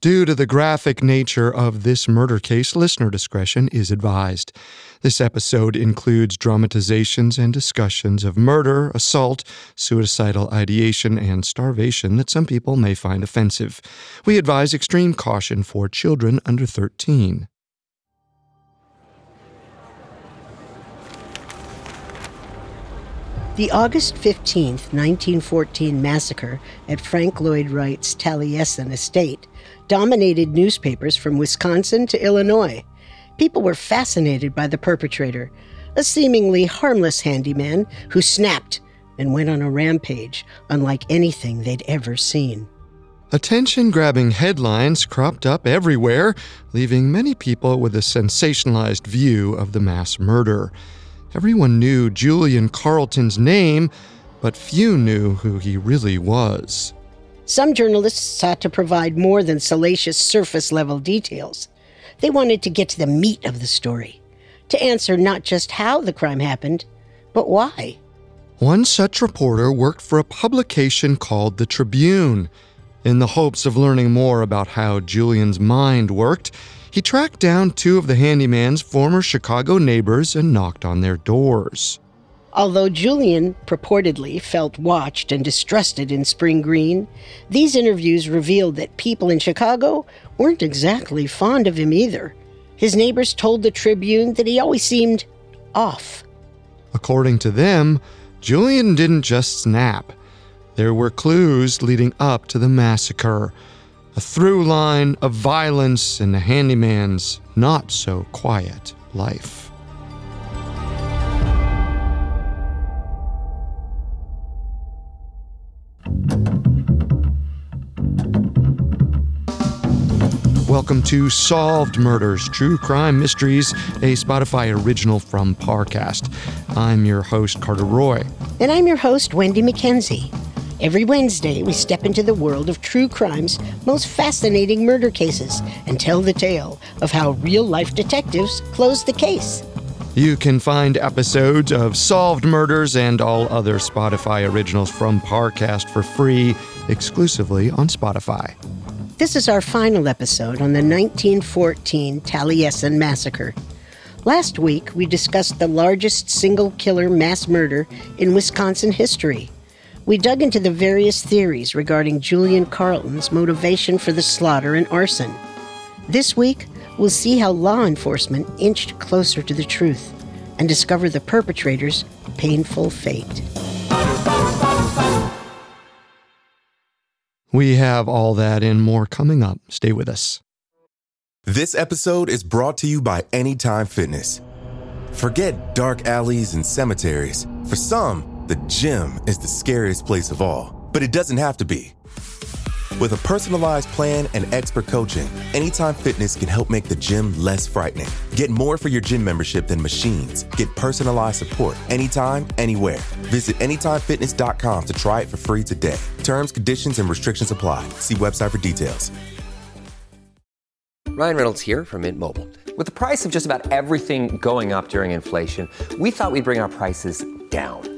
Due to the graphic nature of this murder case, listener discretion is advised. This episode includes dramatizations and discussions of murder, assault, suicidal ideation, and starvation that some people may find offensive. We advise extreme caution for children under 13. The August 15, 1914 massacre at Frank Lloyd Wright's Taliesin estate dominated newspapers from Wisconsin to Illinois. People were fascinated by the perpetrator, a seemingly harmless handyman who snapped and went on a rampage unlike anything they'd ever seen. Attention grabbing headlines cropped up everywhere, leaving many people with a sensationalized view of the mass murder. Everyone knew Julian Carlton's name, but few knew who he really was. Some journalists sought to provide more than salacious surface level details. They wanted to get to the meat of the story, to answer not just how the crime happened, but why. One such reporter worked for a publication called The Tribune. In the hopes of learning more about how Julian's mind worked, he tracked down two of the handyman's former Chicago neighbors and knocked on their doors. Although Julian purportedly felt watched and distrusted in Spring Green, these interviews revealed that people in Chicago weren't exactly fond of him either. His neighbors told the Tribune that he always seemed off. According to them, Julian didn't just snap. There were clues leading up to the massacre, a through line of violence in the handyman's not so quiet life. Welcome to Solved Murders True Crime Mysteries, a Spotify original from Parcast. I'm your host, Carter Roy. And I'm your host, Wendy McKenzie. Every Wednesday, we step into the world of true crime's most fascinating murder cases and tell the tale of how real life detectives close the case. You can find episodes of Solved Murders and all other Spotify originals from Parcast for free exclusively on Spotify. This is our final episode on the 1914 Taliesin Massacre. Last week, we discussed the largest single killer mass murder in Wisconsin history. We dug into the various theories regarding Julian Carlton's motivation for the slaughter and arson. This week, we'll see how law enforcement inched closer to the truth and discover the perpetrator's painful fate. We have all that and more coming up. Stay with us. This episode is brought to you by Anytime Fitness. Forget dark alleys and cemeteries. For some, the gym is the scariest place of all, but it doesn't have to be. With a personalized plan and expert coaching, Anytime Fitness can help make the gym less frightening. Get more for your gym membership than machines. Get personalized support anytime, anywhere. Visit AnytimeFitness.com to try it for free today. Terms, conditions, and restrictions apply. See website for details. Ryan Reynolds here from Mint Mobile. With the price of just about everything going up during inflation, we thought we'd bring our prices down.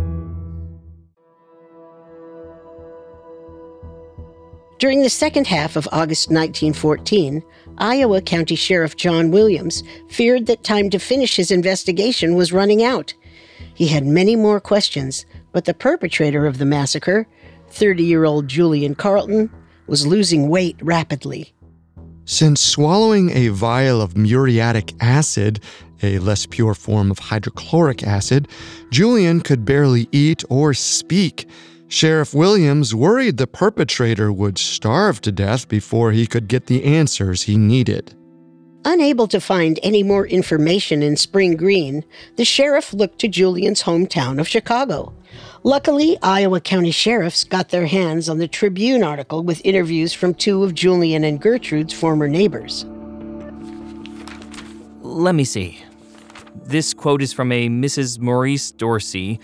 During the second half of August 1914, Iowa County Sheriff John Williams feared that time to finish his investigation was running out. He had many more questions, but the perpetrator of the massacre, 30 year old Julian Carlton, was losing weight rapidly. Since swallowing a vial of muriatic acid, a less pure form of hydrochloric acid, Julian could barely eat or speak. Sheriff Williams worried the perpetrator would starve to death before he could get the answers he needed. Unable to find any more information in Spring Green, the sheriff looked to Julian's hometown of Chicago. Luckily, Iowa County sheriffs got their hands on the Tribune article with interviews from two of Julian and Gertrude's former neighbors. Let me see. This quote is from a Mrs. Maurice Dorsey.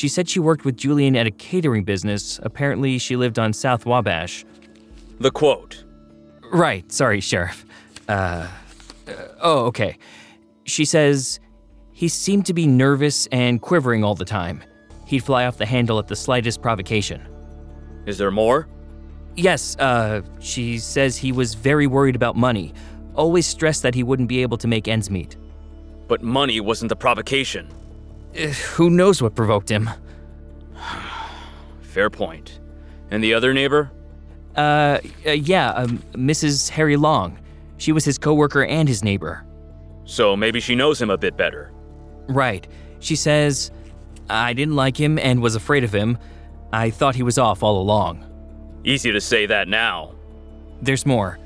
She said she worked with Julian at a catering business. Apparently, she lived on South Wabash. The quote. Right, sorry, Sheriff. Uh, uh, oh, okay. She says, he seemed to be nervous and quivering all the time. He'd fly off the handle at the slightest provocation. Is there more? Yes, uh, she says he was very worried about money, always stressed that he wouldn't be able to make ends meet. But money wasn't the provocation. Uh, who knows what provoked him? Fair point. And the other neighbor? Uh, uh yeah, um, Mrs. Harry Long. She was his coworker and his neighbor. So maybe she knows him a bit better. Right. She says, I didn't like him and was afraid of him. I thought he was off all along. Easy to say that now. There's more.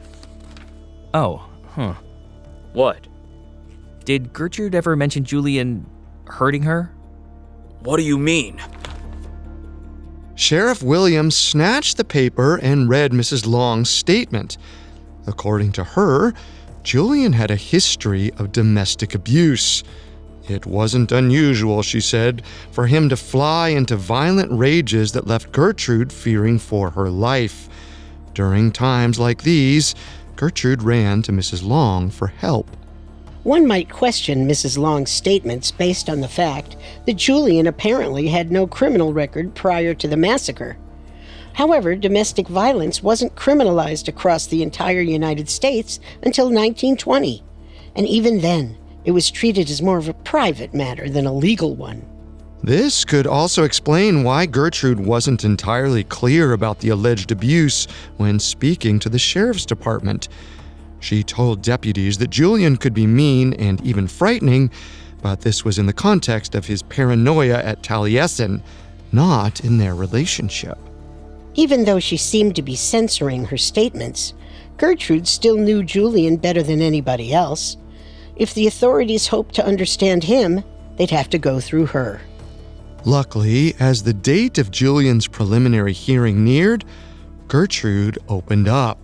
Oh, huh. What? Did Gertrude ever mention Julian hurting her? What do you mean? Sheriff Williams snatched the paper and read Mrs. Long's statement. According to her, Julian had a history of domestic abuse. It wasn't unusual, she said, for him to fly into violent rages that left Gertrude fearing for her life. During times like these, Gertrude ran to Mrs. Long for help. One might question Mrs. Long's statements based on the fact that Julian apparently had no criminal record prior to the massacre. However, domestic violence wasn't criminalized across the entire United States until 1920, and even then, it was treated as more of a private matter than a legal one. This could also explain why Gertrude wasn't entirely clear about the alleged abuse when speaking to the sheriff's department. She told deputies that Julian could be mean and even frightening, but this was in the context of his paranoia at Taliesin, not in their relationship. Even though she seemed to be censoring her statements, Gertrude still knew Julian better than anybody else. If the authorities hoped to understand him, they'd have to go through her. Luckily, as the date of Julian's preliminary hearing neared, Gertrude opened up.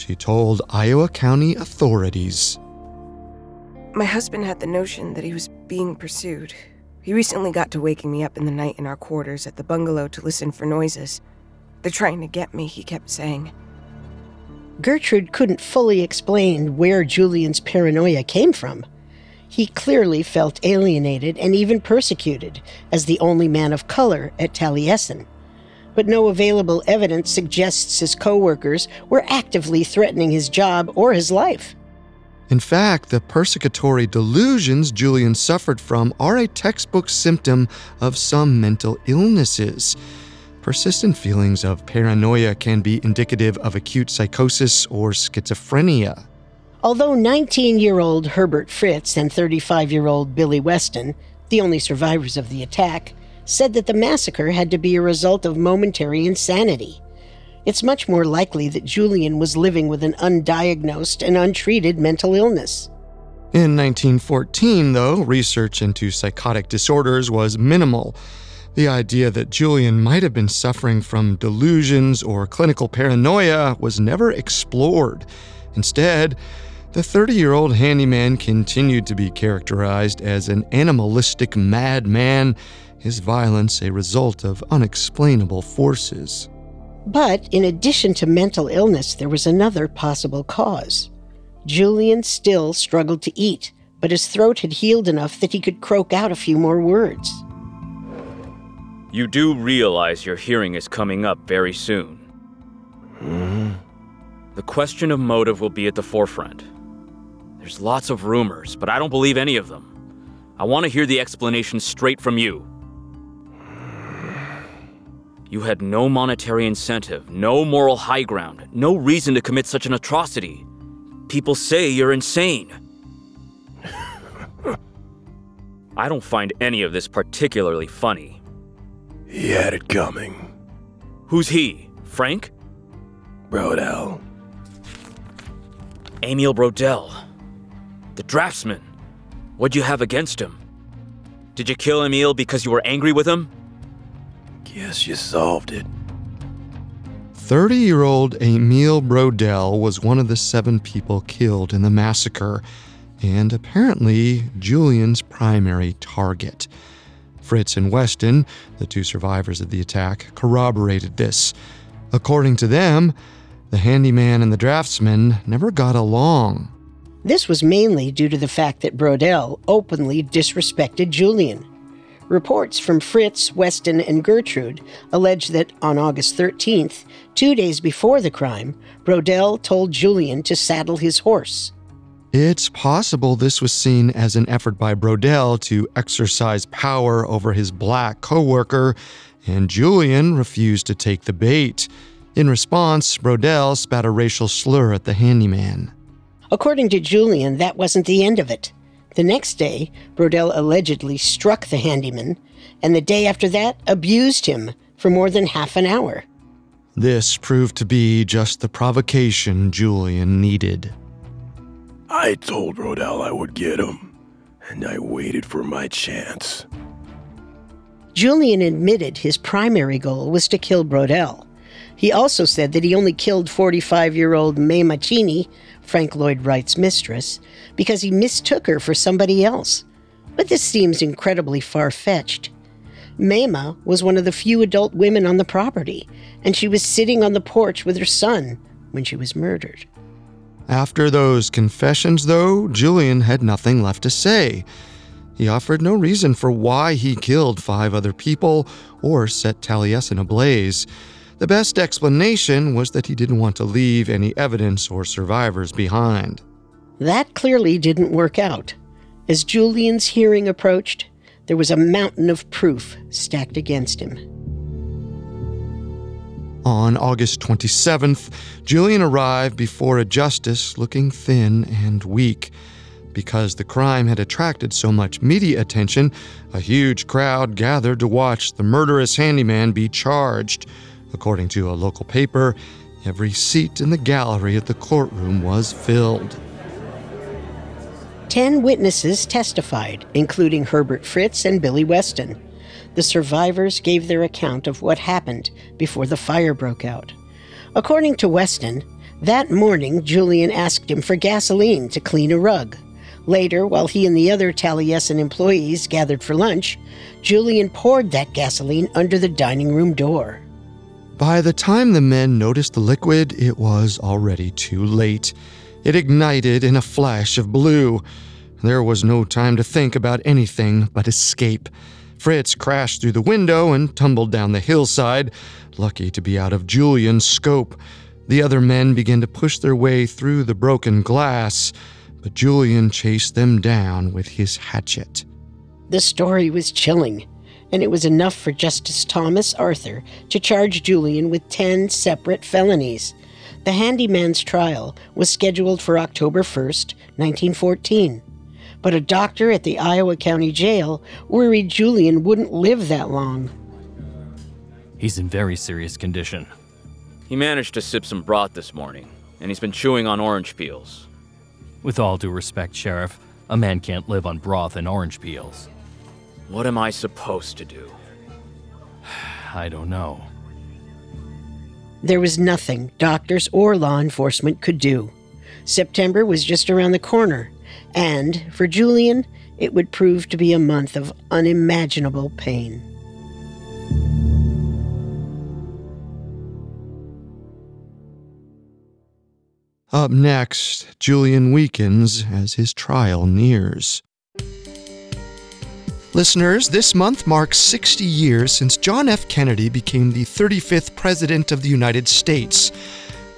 She told Iowa County authorities. My husband had the notion that he was being pursued. He recently got to waking me up in the night in our quarters at the bungalow to listen for noises. They're trying to get me, he kept saying. Gertrude couldn't fully explain where Julian's paranoia came from. He clearly felt alienated and even persecuted as the only man of color at Taliesin. But no available evidence suggests his coworkers were actively threatening his job or his life. In fact, the persecutory delusions Julian suffered from are a textbook symptom of some mental illnesses. Persistent feelings of paranoia can be indicative of acute psychosis or schizophrenia. Although 19 year old Herbert Fritz and 35 year old Billy Weston, the only survivors of the attack, said that the massacre had to be a result of momentary insanity. It's much more likely that Julian was living with an undiagnosed and untreated mental illness. In 1914, though, research into psychotic disorders was minimal. The idea that Julian might have been suffering from delusions or clinical paranoia was never explored. Instead, the 30 year old handyman continued to be characterized as an animalistic madman, his violence a result of unexplainable forces. But in addition to mental illness, there was another possible cause. Julian still struggled to eat, but his throat had healed enough that he could croak out a few more words. You do realize your hearing is coming up very soon. Mm-hmm. The question of motive will be at the forefront. There's lots of rumors, but I don't believe any of them. I want to hear the explanation straight from you. You had no monetary incentive, no moral high ground, no reason to commit such an atrocity. People say you're insane. I don't find any of this particularly funny. He had it coming. Who's he? Frank? Brodelle. Emil Brodelle. The draftsman. What'd you have against him? Did you kill Emil because you were angry with him? Guess you solved it. 30 year old Emil Brodelle was one of the seven people killed in the massacre, and apparently Julian's primary target. Fritz and Weston, the two survivors of the attack, corroborated this. According to them, the handyman and the draftsman never got along. This was mainly due to the fact that Brodelle openly disrespected Julian. Reports from Fritz, Weston, and Gertrude allege that on August 13th, two days before the crime, Brodelle told Julian to saddle his horse. It's possible this was seen as an effort by Brodelle to exercise power over his black coworker, and Julian refused to take the bait. In response, Brodelle spat a racial slur at the handyman. According to Julian, that wasn't the end of it. The next day, Brodelle allegedly struck the handyman, and the day after that, abused him for more than half an hour. This proved to be just the provocation Julian needed. I told Brodelle I would get him, and I waited for my chance. Julian admitted his primary goal was to kill Brodelle. He also said that he only killed 45 year old Mamah Cheney, Frank Lloyd Wright's mistress, because he mistook her for somebody else. But this seems incredibly far fetched. Mamah was one of the few adult women on the property, and she was sitting on the porch with her son when she was murdered. After those confessions, though, Julian had nothing left to say. He offered no reason for why he killed five other people or set Taliesin ablaze. The best explanation was that he didn't want to leave any evidence or survivors behind. That clearly didn't work out. As Julian's hearing approached, there was a mountain of proof stacked against him. On August 27th, Julian arrived before a justice looking thin and weak. Because the crime had attracted so much media attention, a huge crowd gathered to watch the murderous handyman be charged. According to a local paper, every seat in the gallery at the courtroom was filled. Ten witnesses testified, including Herbert Fritz and Billy Weston. The survivors gave their account of what happened before the fire broke out. According to Weston, that morning Julian asked him for gasoline to clean a rug. Later, while he and the other Taliesin employees gathered for lunch, Julian poured that gasoline under the dining room door. By the time the men noticed the liquid, it was already too late. It ignited in a flash of blue. There was no time to think about anything but escape. Fritz crashed through the window and tumbled down the hillside, lucky to be out of Julian's scope. The other men began to push their way through the broken glass, but Julian chased them down with his hatchet. The story was chilling, and it was enough for Justice Thomas Arthur to charge Julian with 10 separate felonies. The handyman's trial was scheduled for October 1st, 1914. But a doctor at the Iowa County Jail worried Julian wouldn't live that long. He's in very serious condition. He managed to sip some broth this morning, and he's been chewing on orange peels. With all due respect, Sheriff, a man can't live on broth and orange peels. What am I supposed to do? I don't know. There was nothing doctors or law enforcement could do. September was just around the corner, and for Julian, it would prove to be a month of unimaginable pain. Up next, Julian weakens as his trial nears. Listeners, this month marks 60 years since John F. Kennedy became the 35th President of the United States,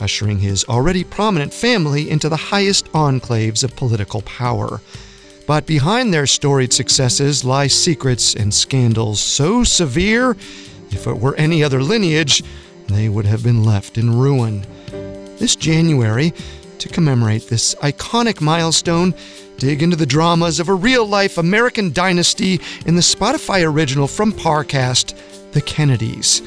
ushering his already prominent family into the highest enclaves of political power. But behind their storied successes lie secrets and scandals so severe, if it were any other lineage, they would have been left in ruin. This January, To commemorate this iconic milestone, dig into the dramas of a real life American dynasty in the Spotify original from Parcast, The Kennedys.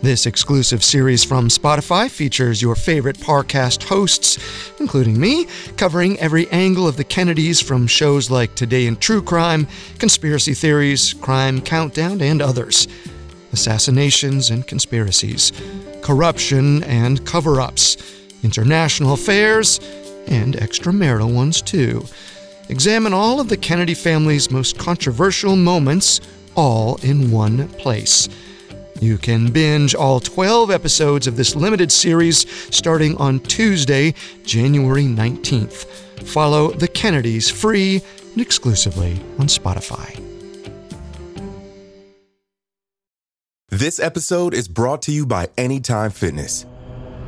This exclusive series from Spotify features your favorite Parcast hosts, including me, covering every angle of the Kennedys from shows like Today in True Crime, Conspiracy Theories, Crime Countdown, and others. Assassinations and conspiracies, corruption and cover ups international affairs, and extramarital ones too. Examine all of the Kennedy family's most controversial moments, all in one place. You can binge all 12 episodes of this limited series starting on Tuesday, January 19th. Follow The Kennedys free and exclusively on Spotify. This episode is brought to you by Anytime Fitness.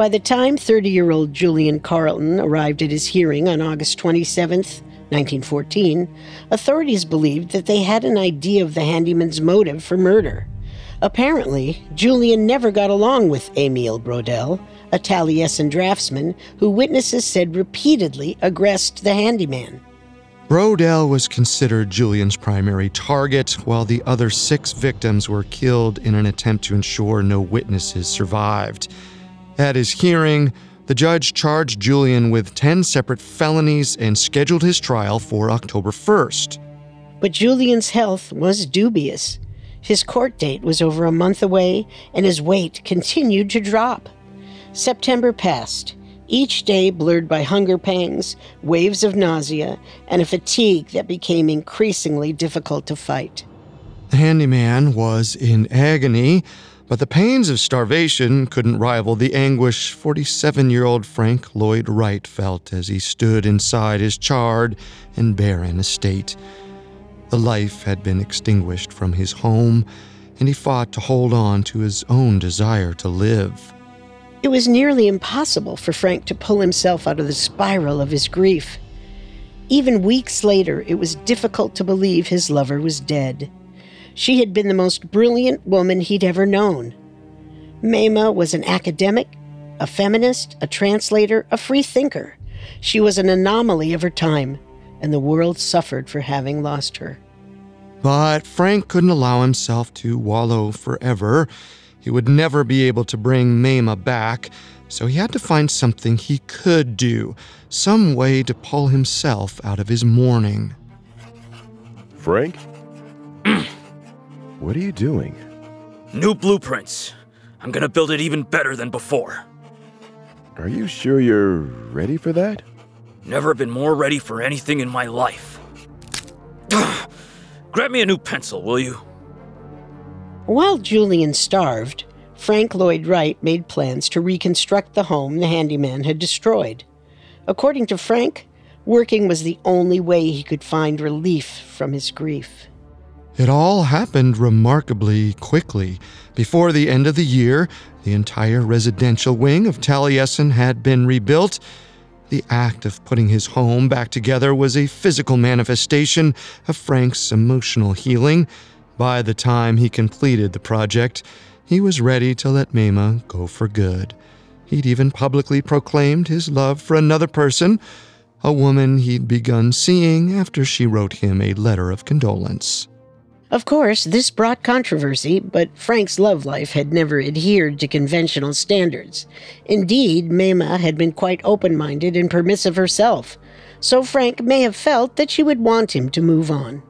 By the time 30 year old Julian Carlton arrived at his hearing on August 27, 1914, authorities believed that they had an idea of the handyman's motive for murder. Apparently, Julian never got along with Emile Brodelle, a Taliesin draftsman who witnesses said repeatedly aggressed the handyman. Brodelle was considered Julian's primary target, while the other six victims were killed in an attempt to ensure no witnesses survived. At his hearing, the judge charged Julian with 10 separate felonies and scheduled his trial for October 1st. But Julian's health was dubious. His court date was over a month away, and his weight continued to drop. September passed, each day blurred by hunger pangs, waves of nausea, and a fatigue that became increasingly difficult to fight. The handyman was in agony, but the pains of starvation couldn't rival the anguish 47 year old Frank Lloyd Wright felt as he stood inside his charred and barren estate. The life had been extinguished from his home, and he fought to hold on to his own desire to live. It was nearly impossible for Frank to pull himself out of the spiral of his grief. Even weeks later, it was difficult to believe his lover was dead. She had been the most brilliant woman he'd ever known. Mamah was an academic, a feminist, a translator, a free thinker. She was an anomaly of her time, and the world suffered for having lost her. But Frank couldn't allow himself to wallow forever. He would never be able to bring Mamah back, so he had to find something he could do, some way to pull himself out of his mourning. Frank? what are you doing? New blueprints. I'm gonna build it even better than before. Are you sure you're ready for that? Never been more ready for anything in my life. Grab me a new pencil, will you? While Julian starved, Frank Lloyd Wright made plans to reconstruct the home the handyman had destroyed. According to Frank, working was the only way he could find relief from his grief. It all happened remarkably quickly. Before the end of the year, the entire residential wing of Taliesin had been rebuilt. The act of putting his home back together was a physical manifestation of Frank's emotional healing. By the time he completed the project, he was ready to let Mamah go for good. He'd even publicly proclaimed his love for another person, a woman he'd begun seeing after she wrote him a letter of condolence. Of course, this brought controversy, but Frank's love life had never adhered to conventional standards. Indeed, Mamah had been quite open minded and permissive herself, so Frank may have felt that she would want him to move on.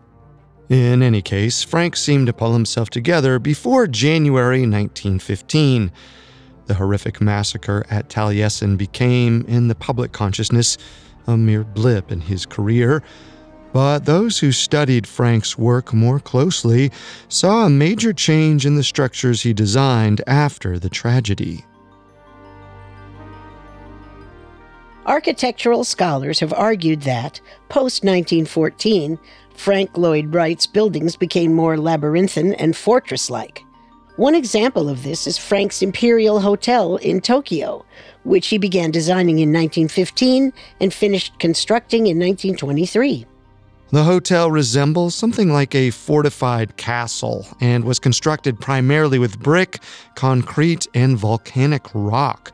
In any case, Frank seemed to pull himself together before January 1915. The horrific massacre at Taliesin became, in the public consciousness, a mere blip in his career. But those who studied Frank's work more closely saw a major change in the structures he designed after the tragedy. Architectural scholars have argued that, post 1914, Frank Lloyd Wright's buildings became more labyrinthine and fortress like. One example of this is Frank's Imperial Hotel in Tokyo, which he began designing in 1915 and finished constructing in 1923. The hotel resembles something like a fortified castle and was constructed primarily with brick, concrete, and volcanic rock.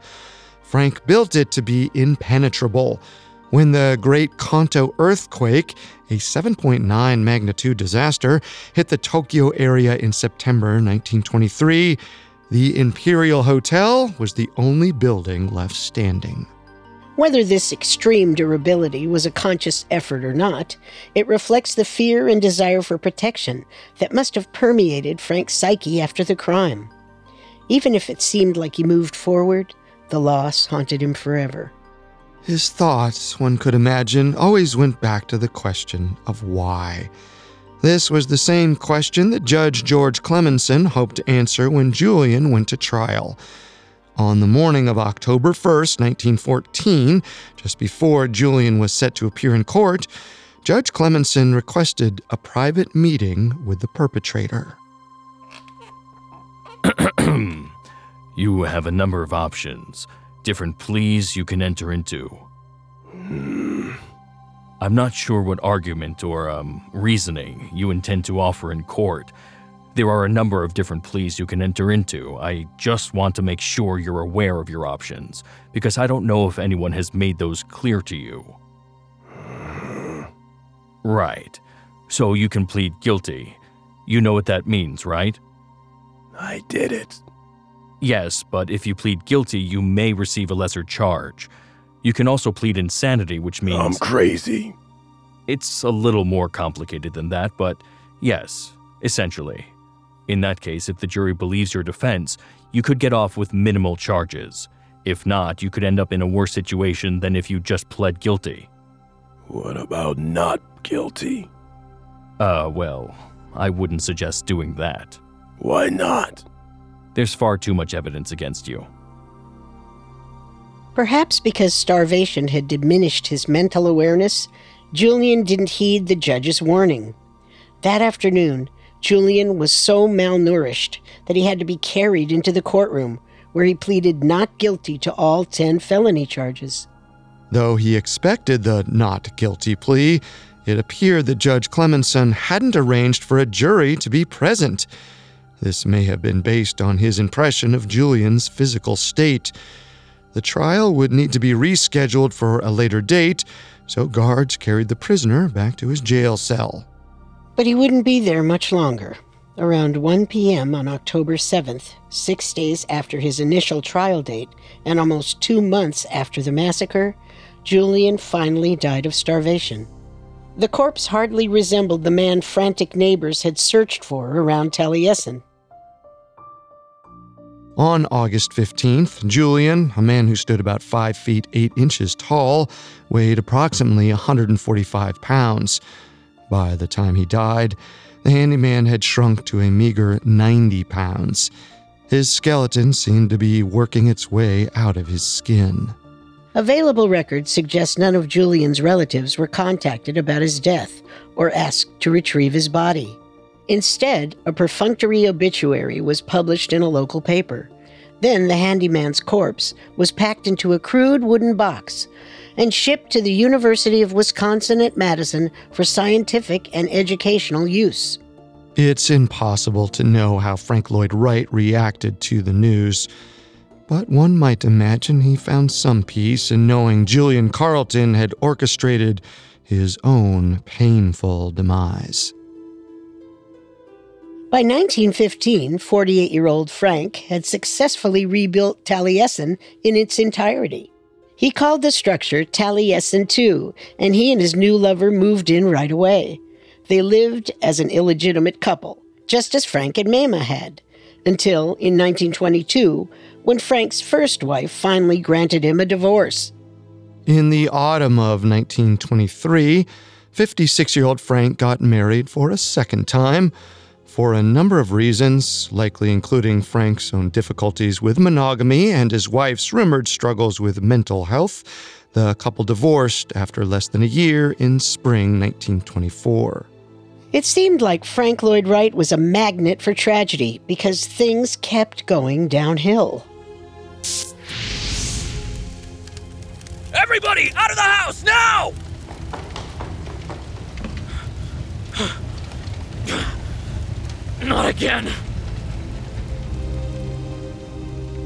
Frank built it to be impenetrable. When the Great Kanto earthquake, a 7.9 magnitude disaster, hit the Tokyo area in September 1923, the Imperial Hotel was the only building left standing. Whether this extreme durability was a conscious effort or not, it reflects the fear and desire for protection that must have permeated Frank's psyche after the crime. Even if it seemed like he moved forward, the loss haunted him forever. His thoughts, one could imagine, always went back to the question of why. This was the same question that Judge George Clementson hoped to answer when Julian went to trial. On the morning of October 1st, 1914, just before Julian was set to appear in court, Judge Clementson requested a private meeting with the perpetrator. you have a number of options, different pleas you can enter into. I'm not sure what argument or um, reasoning you intend to offer in court, there are a number of different pleas you can enter into. I just want to make sure you're aware of your options, because I don't know if anyone has made those clear to you. Right. So you can plead guilty. You know what that means, right? I did it. Yes, but if you plead guilty, you may receive a lesser charge. You can also plead insanity, which means. I'm crazy. It's a little more complicated than that, but yes, essentially. In that case, if the jury believes your defense, you could get off with minimal charges. If not, you could end up in a worse situation than if you just pled guilty. What about not guilty? Uh, well, I wouldn't suggest doing that. Why not? There's far too much evidence against you. Perhaps because starvation had diminished his mental awareness, Julian didn't heed the judge's warning. That afternoon, Julian was so malnourished that he had to be carried into the courtroom, where he pleaded not guilty to all 10 felony charges. Though he expected the not guilty plea, it appeared that Judge Clementson hadn't arranged for a jury to be present. This may have been based on his impression of Julian's physical state. The trial would need to be rescheduled for a later date, so guards carried the prisoner back to his jail cell. But he wouldn't be there much longer. Around 1 p.m. on October 7th, six days after his initial trial date and almost two months after the massacre, Julian finally died of starvation. The corpse hardly resembled the man frantic neighbors had searched for around Taliesin. On August 15th, Julian, a man who stood about 5 feet 8 inches tall, weighed approximately 145 pounds. By the time he died, the handyman had shrunk to a meager 90 pounds. His skeleton seemed to be working its way out of his skin. Available records suggest none of Julian's relatives were contacted about his death or asked to retrieve his body. Instead, a perfunctory obituary was published in a local paper. Then the handyman's corpse was packed into a crude wooden box and shipped to the University of Wisconsin at Madison for scientific and educational use. It's impossible to know how Frank Lloyd Wright reacted to the news, but one might imagine he found some peace in knowing Julian Carlton had orchestrated his own painful demise. By 1915, 48 year old Frank had successfully rebuilt Taliesin in its entirety. He called the structure Taliesin II, and he and his new lover moved in right away. They lived as an illegitimate couple, just as Frank and Mamah had, until in 1922, when Frank's first wife finally granted him a divorce. In the autumn of 1923, 56 year old Frank got married for a second time. For a number of reasons, likely including Frank's own difficulties with monogamy and his wife's rumored struggles with mental health, The couple divorced after less than a year in spring 1924. It seemed like Frank Lloyd Wright was a magnet for tragedy because things kept going downhill. Everybody, out of the house now! Not again.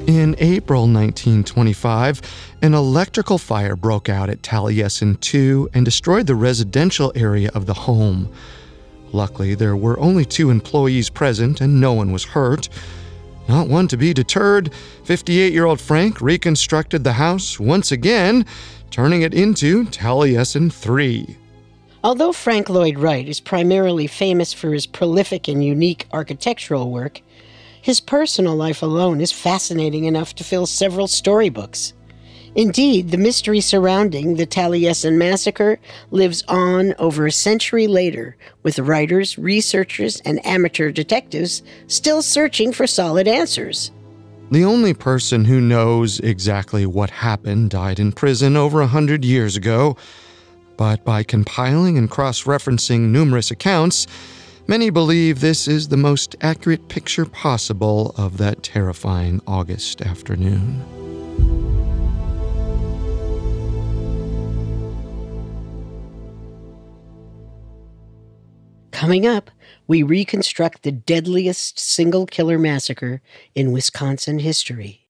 In April 1925, an electrical fire broke out at Taliesin 2 and destroyed the residential area of the home. Luckily, there were only two employees present and no one was hurt. Not one to be deterred, 58 year old Frank reconstructed the house once again, turning it into Taliesin 3. Although Frank Lloyd Wright is primarily famous for his prolific and unique architectural work, his personal life alone is fascinating enough to fill several storybooks. Indeed, the mystery surrounding the Taliesin massacre lives on over a century later, with writers, researchers, and amateur detectives still searching for solid answers. The only person who knows exactly what happened died in prison over a hundred years ago, but by compiling and cross referencing numerous accounts, many believe this is the most accurate picture possible of that terrifying August afternoon. Coming up, we reconstruct the deadliest single killer massacre in Wisconsin history.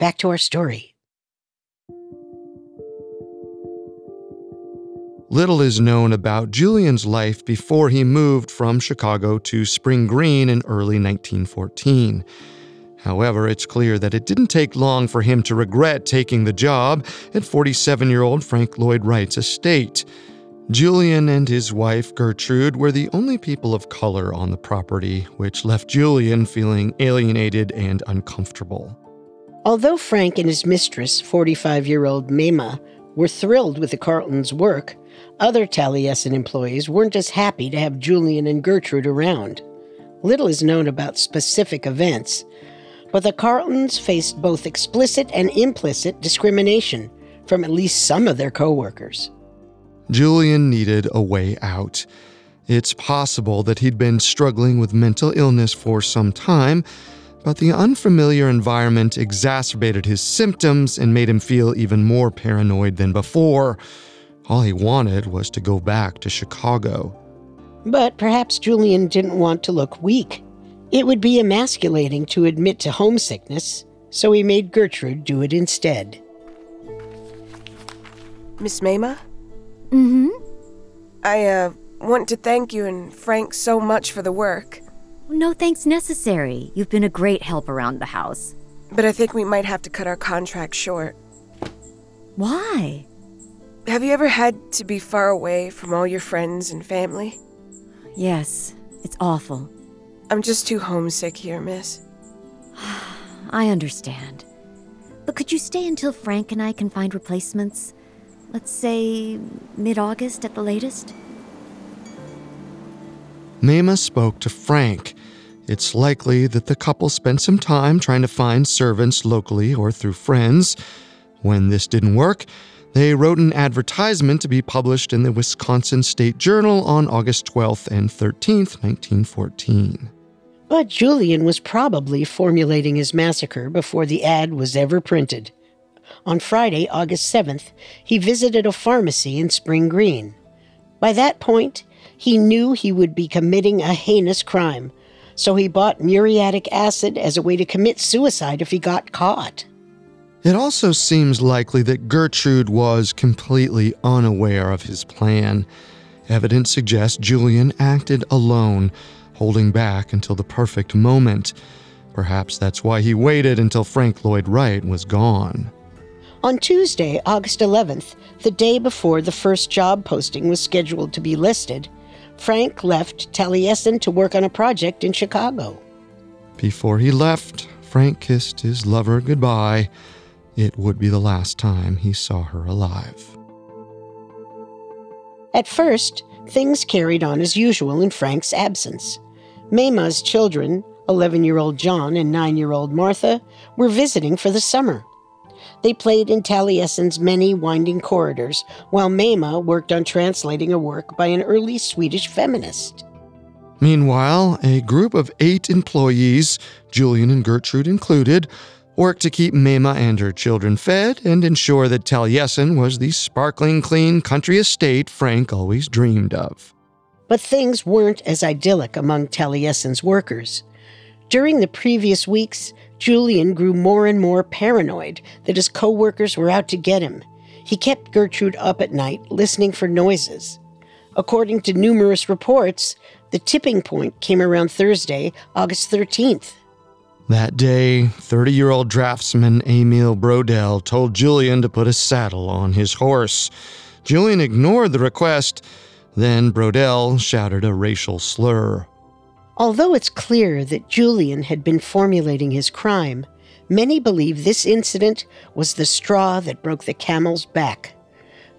back to our story. Little is known about Julian's life before he moved from Chicago to Spring Green in early 1914. However, it's clear that it didn't take long for him to regret taking the job at 47 year old Frank Lloyd Wright's estate. Julian and his wife Gertrude were the only people of color on the property, which left Julian feeling alienated and uncomfortable. Although Frank and his mistress, 45 year old Mamah, were thrilled with the Carltons' work, other Taliesin employees weren't as happy to have Julian and Gertrude around. Little is known about specific events, but the Carltons faced both explicit and implicit discrimination from at least some of their coworkers. Julian needed a way out. It's possible that he'd been struggling with mental illness for some time, but the unfamiliar environment exacerbated his symptoms and made him feel even more paranoid than before. All he wanted was to go back to Chicago. But perhaps Julian didn't want to look weak. It would be emasculating to admit to homesickness, so he made Gertrude do it instead. Miss Mamah? Mm-hmm. I, uh, want to thank you and Frank so much for the work. No thanks necessary. You've been a great help around the house. But I think we might have to cut our contract short. Why? Have you ever had to be far away from all your friends and family? Yes, it's awful. I'm just too homesick here, miss. I understand. But could you stay until Frank and I can find replacements? Let's say mid August at the latest? Mamah spoke to Frank. It's likely that the couple spent some time trying to find servants locally or through friends. When this didn't work, they wrote an advertisement to be published in the Wisconsin State Journal on August 12th and 13th, 1914. But Julian was probably formulating his massacre before the ad was ever printed. on Friday, August 7th, he visited a pharmacy in Spring Green. By that point, he knew he would be committing a heinous crime, so he bought muriatic acid as a way to commit suicide if he got caught. It also seems likely that Gertrude was completely unaware of his plan. Evidence suggests Julian acted alone, holding back until the perfect moment. Perhaps that's why he waited until Frank Lloyd Wright was gone. On Tuesday, August 11th, the day before the first job posting was scheduled to be listed, Frank left Taliesin to work on a project in Chicago. Before he left, Frank kissed his lover goodbye. It would be the last time he saw her alive. At first, things carried on as usual in Frank's absence. Mamah's children, 11 year old John and 9 year old Martha, were visiting for the summer. They played in Taliesin's many winding corridors, while Mamah worked on translating a work by an early Swedish feminist. Meanwhile, a group of eight employees, Julian and Gertrude included, worked to keep Mamah and her children fed and ensure that Taliesin was the sparkling clean country estate Frank always dreamed of. But things weren't as idyllic among Taliesin's workers. During the previous weeks, Julian grew more and more paranoid that his co-workers were out to get him. He kept Gertrude up at night, listening for noises. According to numerous reports, the tipping point came around Thursday, August 13th. That day, 30 year old draftsman Emil Brodelle told Julian to put a saddle on his horse. Julian ignored the request. Then Brodelle shouted a racial slur. Although it's clear that Julian had been formulating his crime, many believe this incident was the straw that broke the camel's back.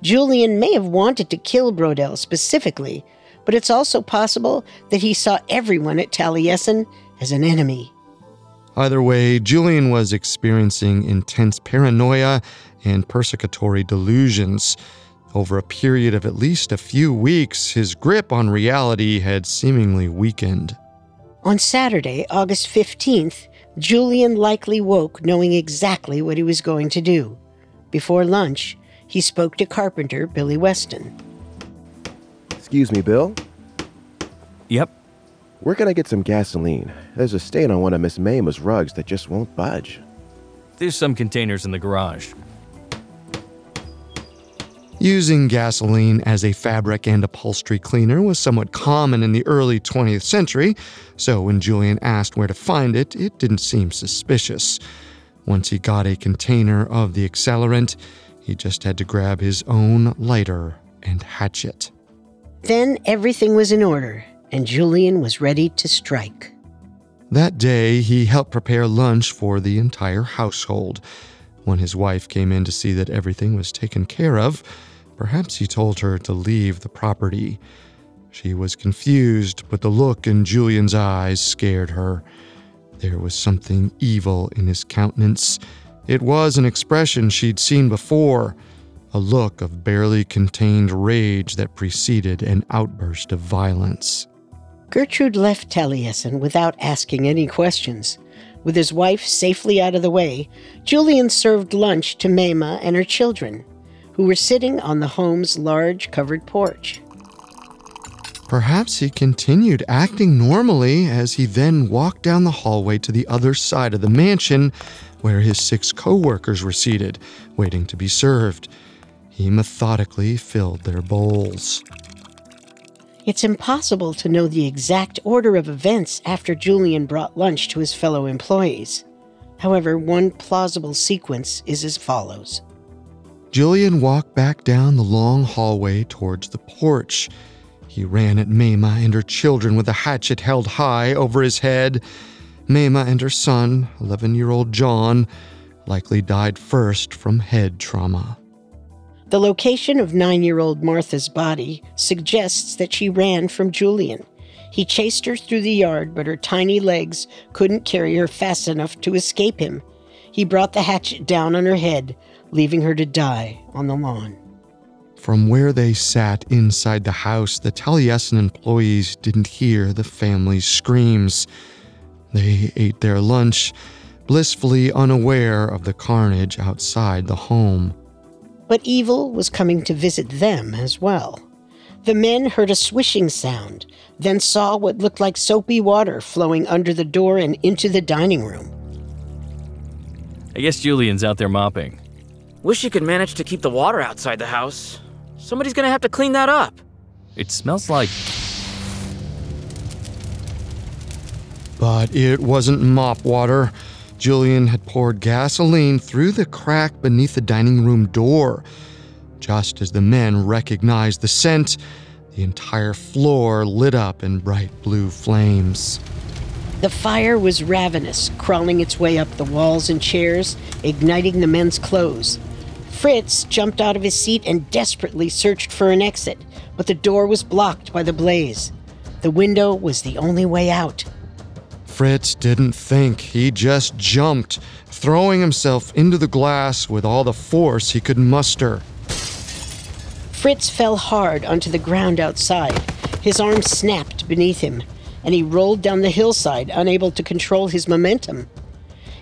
Julian may have wanted to kill Brodelle specifically, but it's also possible that he saw everyone at Taliesin as an enemy. Either way, Julian was experiencing intense paranoia and persecutory delusions. Over a period of at least a few weeks, his grip on reality had seemingly weakened. On Saturday, August 15th, Julian likely woke knowing exactly what he was going to do. Before lunch, he spoke to carpenter Billy Weston. Excuse me, Bill. Yep. Where can I get some gasoline? There's a stain on one of Miss Mamah's rugs that just won't budge. There's some containers in the garage. Using gasoline as a fabric and upholstery cleaner was somewhat common in the early 20th century, so when Julian asked where to find it, it didn't seem suspicious. Once he got a container of the accelerant, he just had to grab his own lighter and hatchet. Then everything was in order, and Julian was ready to strike. That day, he helped prepare lunch for the entire household. When his wife came in to see that everything was taken care of, perhaps he told her to leave the property. She was confused, but the look in Julian's eyes scared her. There was something evil in his countenance. It was an expression she'd seen before, a look of barely contained rage that preceded an outburst of violence. Gertrude left Taliesin without asking any questions. With his wife safely out of the way, Julian served lunch to Mamah and her children, who were sitting on the home's large covered porch. Perhaps he continued acting normally as he then walked down the hallway to the other side of the mansion where his six co workers were seated, waiting to be served. He methodically filled their bowls. It's impossible to know the exact order of events after Julian brought lunch to his fellow employees. However, one plausible sequence is as follows Julian walked back down the long hallway towards the porch. He ran at Mamah and her children with a hatchet held high over his head. Mamah and her son, 11 year old John, likely died first from head trauma. The location of nine year old Martha's body suggests that she ran from Julian. He chased her through the yard, but her tiny legs couldn't carry her fast enough to escape him. He brought the hatchet down on her head, leaving her to die on the lawn. From where they sat inside the house, the Taliesin employees didn't hear the family's screams. They ate their lunch, blissfully unaware of the carnage outside the home. But evil was coming to visit them as well. The men heard a swishing sound, then saw what looked like soapy water flowing under the door and into the dining room. I guess Julian's out there mopping. Wish you could manage to keep the water outside the house. Somebody's gonna have to clean that up. It smells like. But it wasn't mop water. Julian had poured gasoline through the crack beneath the dining room door. Just as the men recognized the scent, the entire floor lit up in bright blue flames. The fire was ravenous, crawling its way up the walls and chairs, igniting the men's clothes. Fritz jumped out of his seat and desperately searched for an exit, but the door was blocked by the blaze. The window was the only way out. Fritz didn't think, he just jumped, throwing himself into the glass with all the force he could muster. Fritz fell hard onto the ground outside. His arm snapped beneath him, and he rolled down the hillside, unable to control his momentum.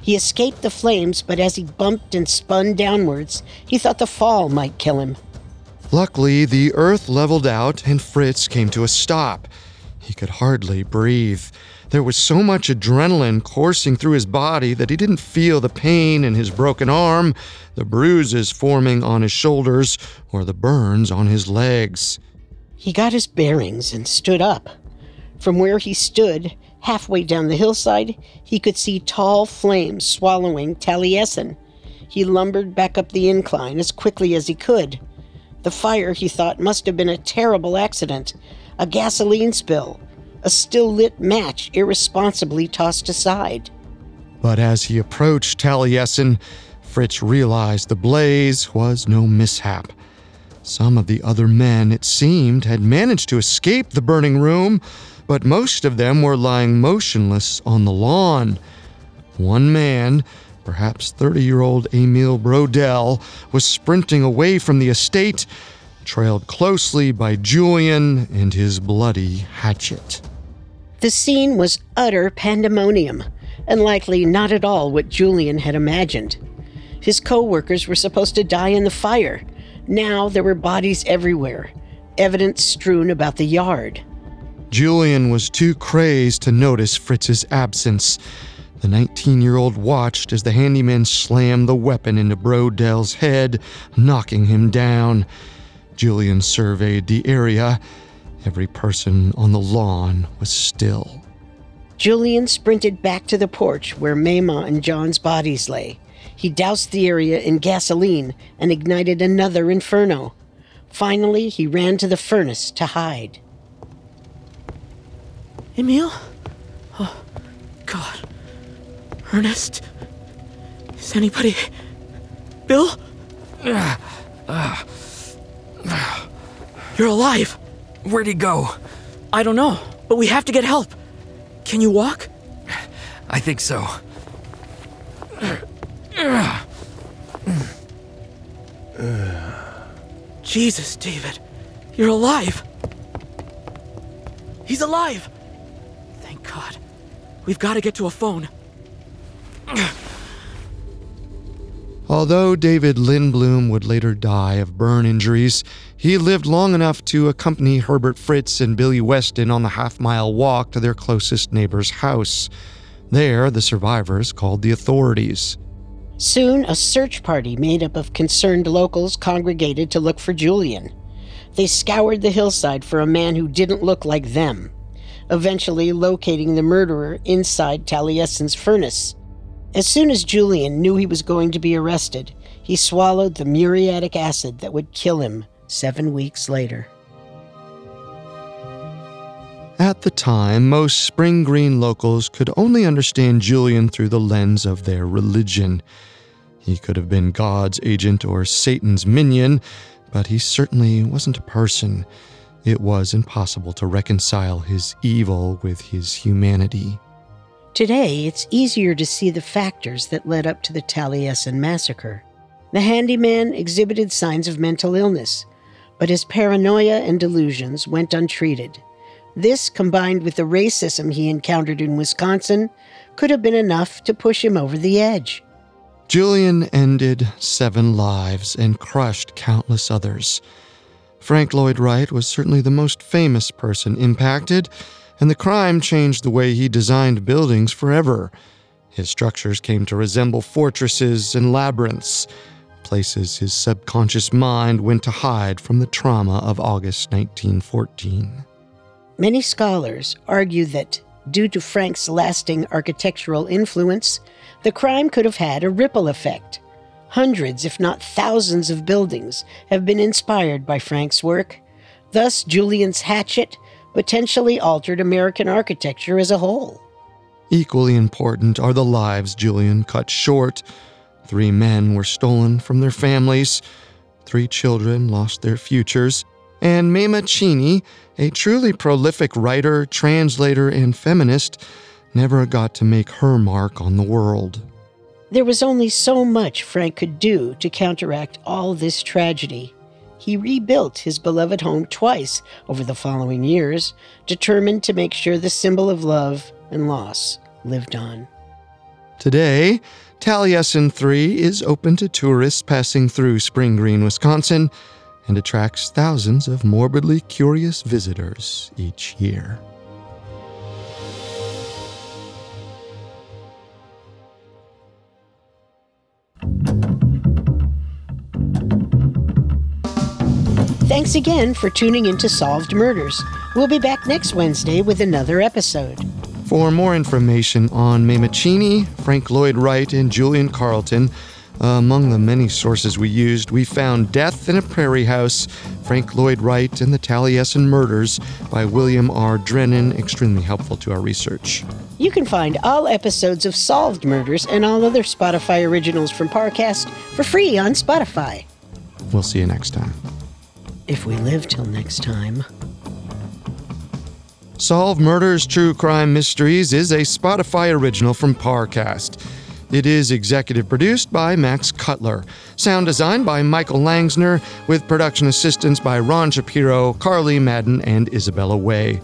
He escaped the flames, but as he bumped and spun downwards, he thought the fall might kill him. Luckily, the earth leveled out and Fritz came to a stop. He could hardly breathe. There was so much adrenaline coursing through his body that he didn't feel the pain in his broken arm, the bruises forming on his shoulders, or the burns on his legs. He got his bearings and stood up. From where he stood, halfway down the hillside, he could see tall flames swallowing Taliesin. He lumbered back up the incline as quickly as he could. The fire, he thought, must have been a terrible accident a gasoline spill, a still lit match irresponsibly tossed aside. But as he approached Taliesin, Fritz realized the blaze was no mishap. Some of the other men, it seemed, had managed to escape the burning room, but most of them were lying motionless on the lawn. One man, perhaps 30 year old Emil Brodelle, was sprinting away from the estate, trailed closely by Julian and his bloody hatchet. The scene was utter pandemonium, and likely not at all what Julian had imagined. His co workers were supposed to die in the fire. Now there were bodies everywhere, evidence strewn about the yard. Julian was too crazed to notice Fritz's absence. The 19 year old watched as the handyman slammed the weapon into Brodelle's head, knocking him down. Julian surveyed the area. Every person on the lawn was still. Julian sprinted back to the porch where Mamah and John's bodies lay. He doused the area in gasoline and ignited another inferno. Finally, he ran to the furnace to hide. Emil? Oh, God. Ernest? Is anybody. Bill? You're alive. Where'd he go? I don't know, but we have to get help. Can you walk? I think so. Jesus, David. You're alive. He's alive. Thank God. We've got to get to a phone. Although David Lindblom would later die of burn injuries, he lived long enough to accompany Herbert Fritz and Billy Weston on the half mile walk to their closest neighbor's house. There, the survivors called the authorities. Soon, a search party made up of concerned locals congregated to look for Julian. They scoured the hillside for a man who didn't look like them, eventually locating the murderer inside Taliesin's furnace. As soon as Julian knew he was going to be arrested, he swallowed the muriatic acid that would kill him seven weeks later. At the time, most Spring Green locals could only understand Julian through the lens of their religion. He could have been God's agent or Satan's minion, but he certainly wasn't a person. It was impossible to reconcile his evil with his humanity. Today, it's easier to see the factors that led up to the Taliesin massacre. The handyman exhibited signs of mental illness, but his paranoia and delusions went untreated. This, combined with the racism he encountered in Wisconsin, could have been enough to push him over the edge. Julian ended seven lives and crushed countless others. Frank Lloyd Wright was certainly the most famous person impacted, and the crime changed the way he designed buildings forever. His structures came to resemble fortresses and labyrinths, places his subconscious mind went to hide from the trauma of August 1914. Many scholars argue that, due to Frank's lasting architectural influence, the crime could have had a ripple effect. Hundreds, if not thousands, of buildings have been inspired by Frank's work. Thus, Julian's hatchet potentially altered American architecture as a whole. Equally important are the lives Julian cut short. Three men were stolen from their families, three children lost their futures, and Mamah Cheney, a truly prolific writer, translator, and feminist, never got to make her mark on the world. There was only so much Frank could do to counteract all this tragedy. He rebuilt his beloved home twice over the following years, determined to make sure the symbol of love and loss lived on. Today, Taliesin 3 is open to tourists passing through Spring Green, Wisconsin, and attracts thousands of morbidly curious visitors each year. Thanks again for tuning into Solved Murders. We'll be back next Wednesday with another episode. For more information on Mamah Cheney, Frank Lloyd Wright, and Julian Carlton, uh, among the many sources we used, we found Death in a Prairie House, Frank Lloyd Wright, and the Taliesin Murders by William R. Drennan, extremely helpful to our research. You can find all episodes of Solved Murders and all other Spotify originals from Parcast for free on Spotify. We'll see you next time. If we live till next time. Solved Murders True Crime Mysteries is a Spotify original from Parcast. It is executive produced by Max Cutler, sound designed by Michael Langsner, with production assistance by Ron Shapiro, Carly Madden, and Isabella Way.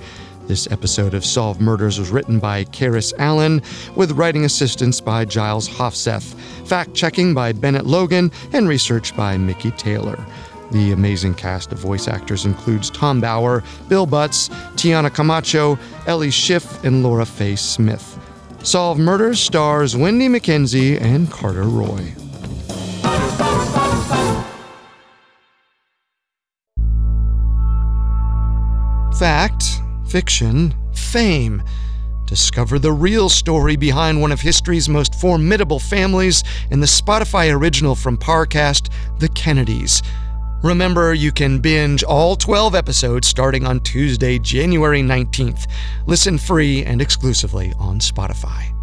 This episode of Solved Murders was written by Karis Allen, with writing assistance by Giles Hofseth, fact checking by Bennett Logan, and research by Mickey Taylor. The amazing cast of voice actors includes Tom Bauer, Bill Butts, Tiana Camacho, Ellie Schiff, and Laura Faye Smith. Solved Murders stars Wendy McKenzie and Carter Roy. Fact, fiction, fame. Discover the real story behind one of history's most formidable families in the Spotify original from Parcast, The Kennedys. Remember, you can binge all 12 episodes starting on Tuesday, January 19th. Listen free and exclusively on Spotify.